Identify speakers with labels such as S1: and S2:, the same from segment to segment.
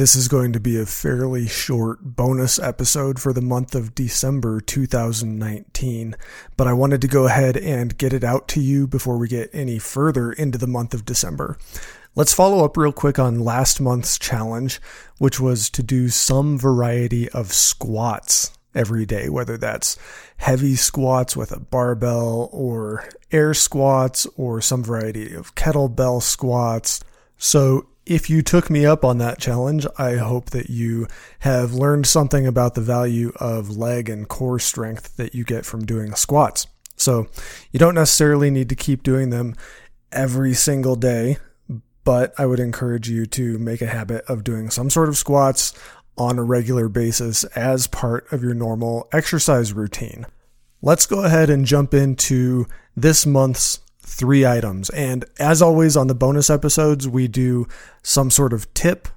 S1: This is going to be a fairly short bonus episode for the month of December 2019, but I wanted to go ahead and get it out to you before we get any further into the month of December. Let's follow up real quick on last month's challenge, which was to do some variety of squats every day, whether that's heavy squats with a barbell or air squats or some variety of kettlebell squats. So if you took me up on that challenge, I hope that you have learned something about the value of leg and core strength that you get from doing squats. So you don't necessarily need to keep doing them every single day, but I would encourage you to make a habit of doing some sort of squats on a regular basis as part of your normal exercise routine. Let's go ahead and jump into this month's three items. And as always on the bonus episodes, we do some sort of tip,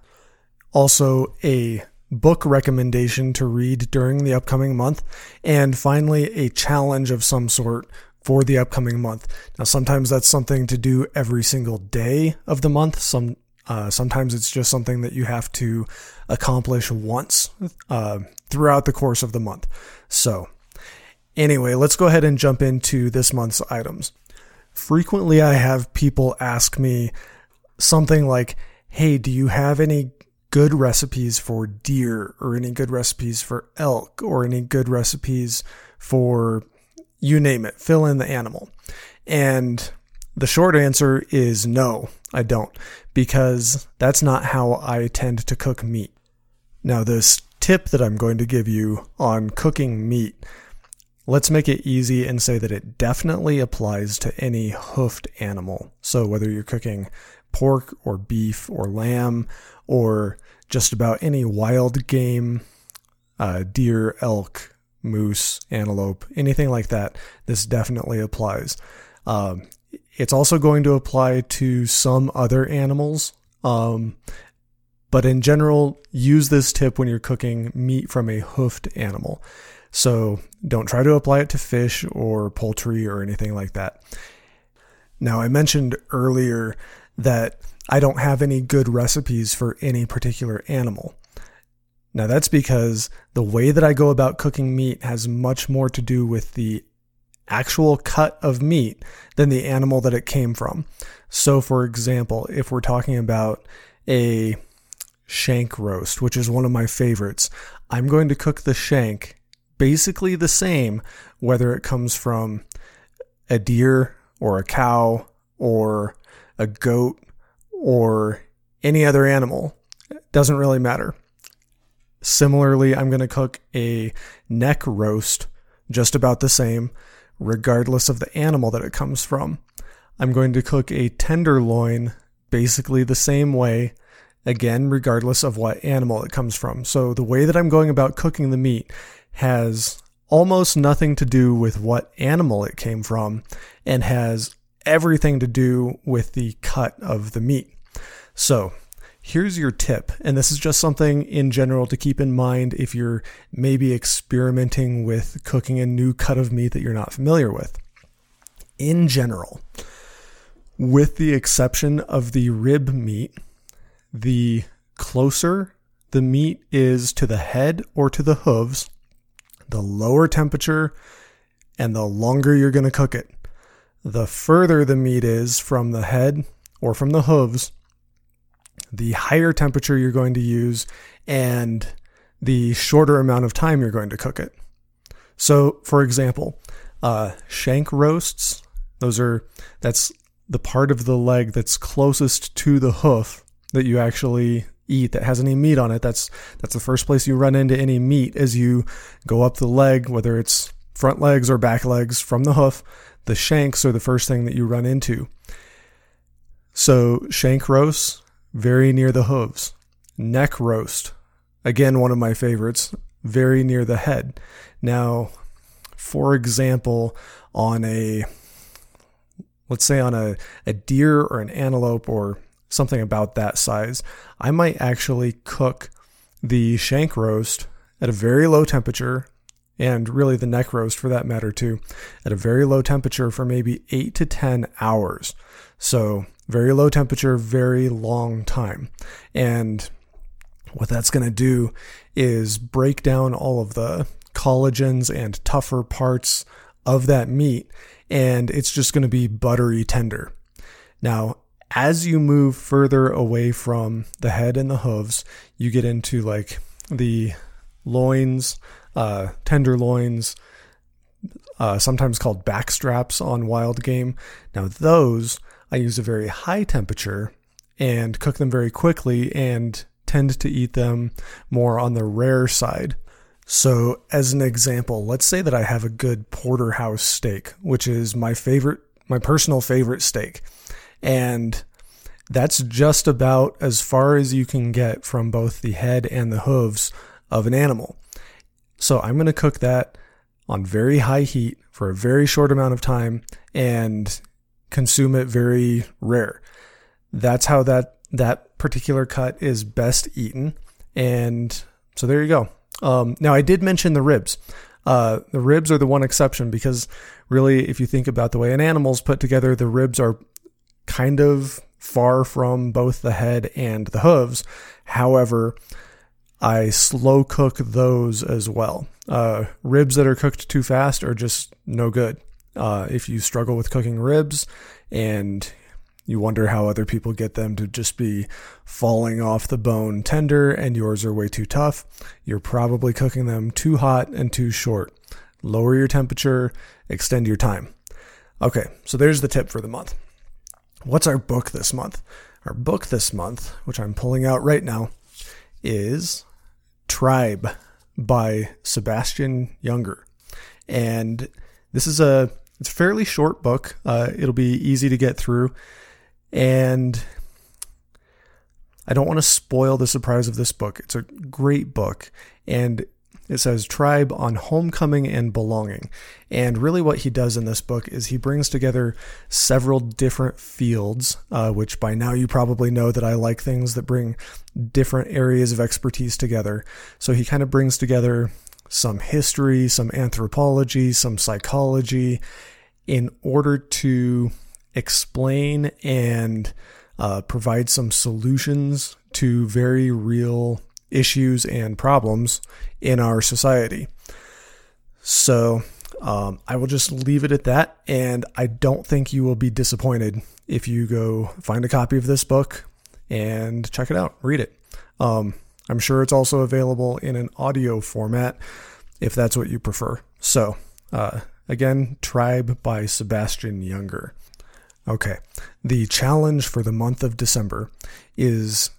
S1: also a book recommendation to read during the upcoming month, and finally a challenge of some sort for the upcoming month. Now, sometimes that's something to do every single day of the month. Some uh, sometimes it's just something that you have to accomplish once uh, throughout the course of the month. So, anyway, let's go ahead and jump into this month's items frequently I have people ask me something like, Hey, do you have any good recipes for deer or any good recipes for elk or any good recipes for you name it, fill in the animal? And the short answer is no, I don't, because that's not how I tend to cook meat. Now, this tip that I'm going to give you on cooking meat Let's make it easy and say that it definitely applies to any hoofed animal. So whether you're cooking pork or beef or lamb or just about any wild game, uh, deer, elk, moose, antelope, anything like that, this definitely applies. Um, it's also going to apply to some other animals. Um, but in general, use this tip when you're cooking meat from a hoofed animal. So don't try to apply it to fish or poultry or anything like that. Now, I mentioned earlier that I don't have any good recipes for any particular animal. Now, that's because the way that I go about cooking meat has much more to do with the actual cut of meat than the animal that it came from. So, for example, if we're talking about a shank roast, which is one of my favorites, I'm going to cook the shank basically the same whether it comes from a deer or a cow or a goat or any other animal. It doesn't really matter. Similarly, I'm going to cook a neck roast just about the same, regardless of the animal that it comes from. I'm going to cook a tenderloin basically the same way, again, regardless of what animal it comes from. So, the way that I'm going about cooking the meat has almost nothing to do with what animal it came from and has everything to do with the cut of the meat. So, here's your tip, and this is just something in general to keep in mind if you're maybe experimenting with cooking a new cut of meat that you're not familiar with. In general, with the exception of the rib meat, the closer the meat is to the head or to the hooves, the lower temperature and the longer you're going to cook it. The further the meat is from the head or from the hooves, the higher temperature you're going to use and the shorter amount of time you're going to cook it. So, for example, uh, shank roasts, those are that's the part of the leg that's closest to the hoof that you actually eat that has any meat on it. That's that's the first place you run into any meat as you go up the leg, whether it's front legs or back legs from the hoof. The shanks are the first thing that you run into. So shank roast, very near the hooves. Neck roast, again one of my favorites, very near the head. Now, for example, on a let's say on a, a deer or an antelope or something about that size, I might actually cook the shank roast at a very low temperature and really the neck roast for that matter too at a very low temperature for maybe 8 to 10 hours. So, very low temperature, very long time. And What that's going to do is break down all of the collagens and tougher parts of that meat, and it's just going to be buttery tender. Now, as you move further away from the head and the hooves, you get into like the loins, uh, tenderloins, uh, sometimes called backstraps on wild game. Now, those I use a very high temperature and cook them very quickly and tend to eat them more on the rare side. So, as an example, let's say that I have a good porterhouse steak, which is my favorite, my personal favorite steak. And that's just about as far as you can get from both the head and the hooves of an animal. So, I'm going to cook that on very high heat for a very short amount of time and consume it very rare. That's how that that particular cut is best eaten. And so there you go. Um, now I did mention the ribs. Uh, the ribs are the one exception because really, if you think about the way an animal's put together, the ribs are kind of far from both the head and the hooves. However, I slow cook those as well. Uh, ribs that are cooked too fast are just no good. Uh, if you struggle with cooking ribs and you wonder how other people get them to just be falling off the bone tender and yours are way too tough, you're probably cooking them too hot and too short. Lower your temperature, extend your time. Okay, so there's the tip for the month. What's our book this month? Our book this month, which I'm pulling out right now, is Tribe by Sebastian Junger. And this is a it's a fairly short book. Uh, it'll be easy to get through. And I don't want to spoil the surprise of this book. It's a great book. And it says Tribe on Homecoming and Belonging. And really, what he does in this book is he brings together several different fields, uh, which by now you probably know that I like things that bring different areas of expertise together. So he kind of brings together some history, some anthropology, some psychology in order to explain and uh, provide some solutions to very real issues and problems in our society. So um, I will just leave it at that. And I don't think you will be disappointed if you go find a copy of this book and check it out, read it. Um, I'm sure it's also available in an audio format if that's what you prefer. So, uh, again, Tribe by Sebastian Junger. Okay, the challenge for the month of December is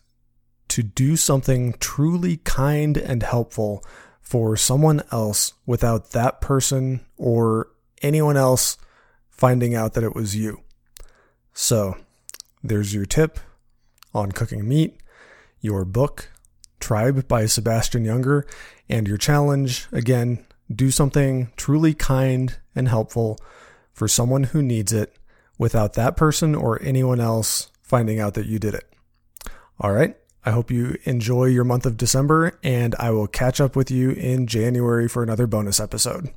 S1: to do something truly kind and helpful for someone else without that person or anyone else finding out that it was you. So, there's your tip on cooking meat, your book, Tribe by Sebastian Junger, and your challenge again, do something truly kind and helpful for someone who needs it without that person or anyone else finding out that you did it. All right. I hope you enjoy your month of December, and I will catch up with you in January for another bonus episode.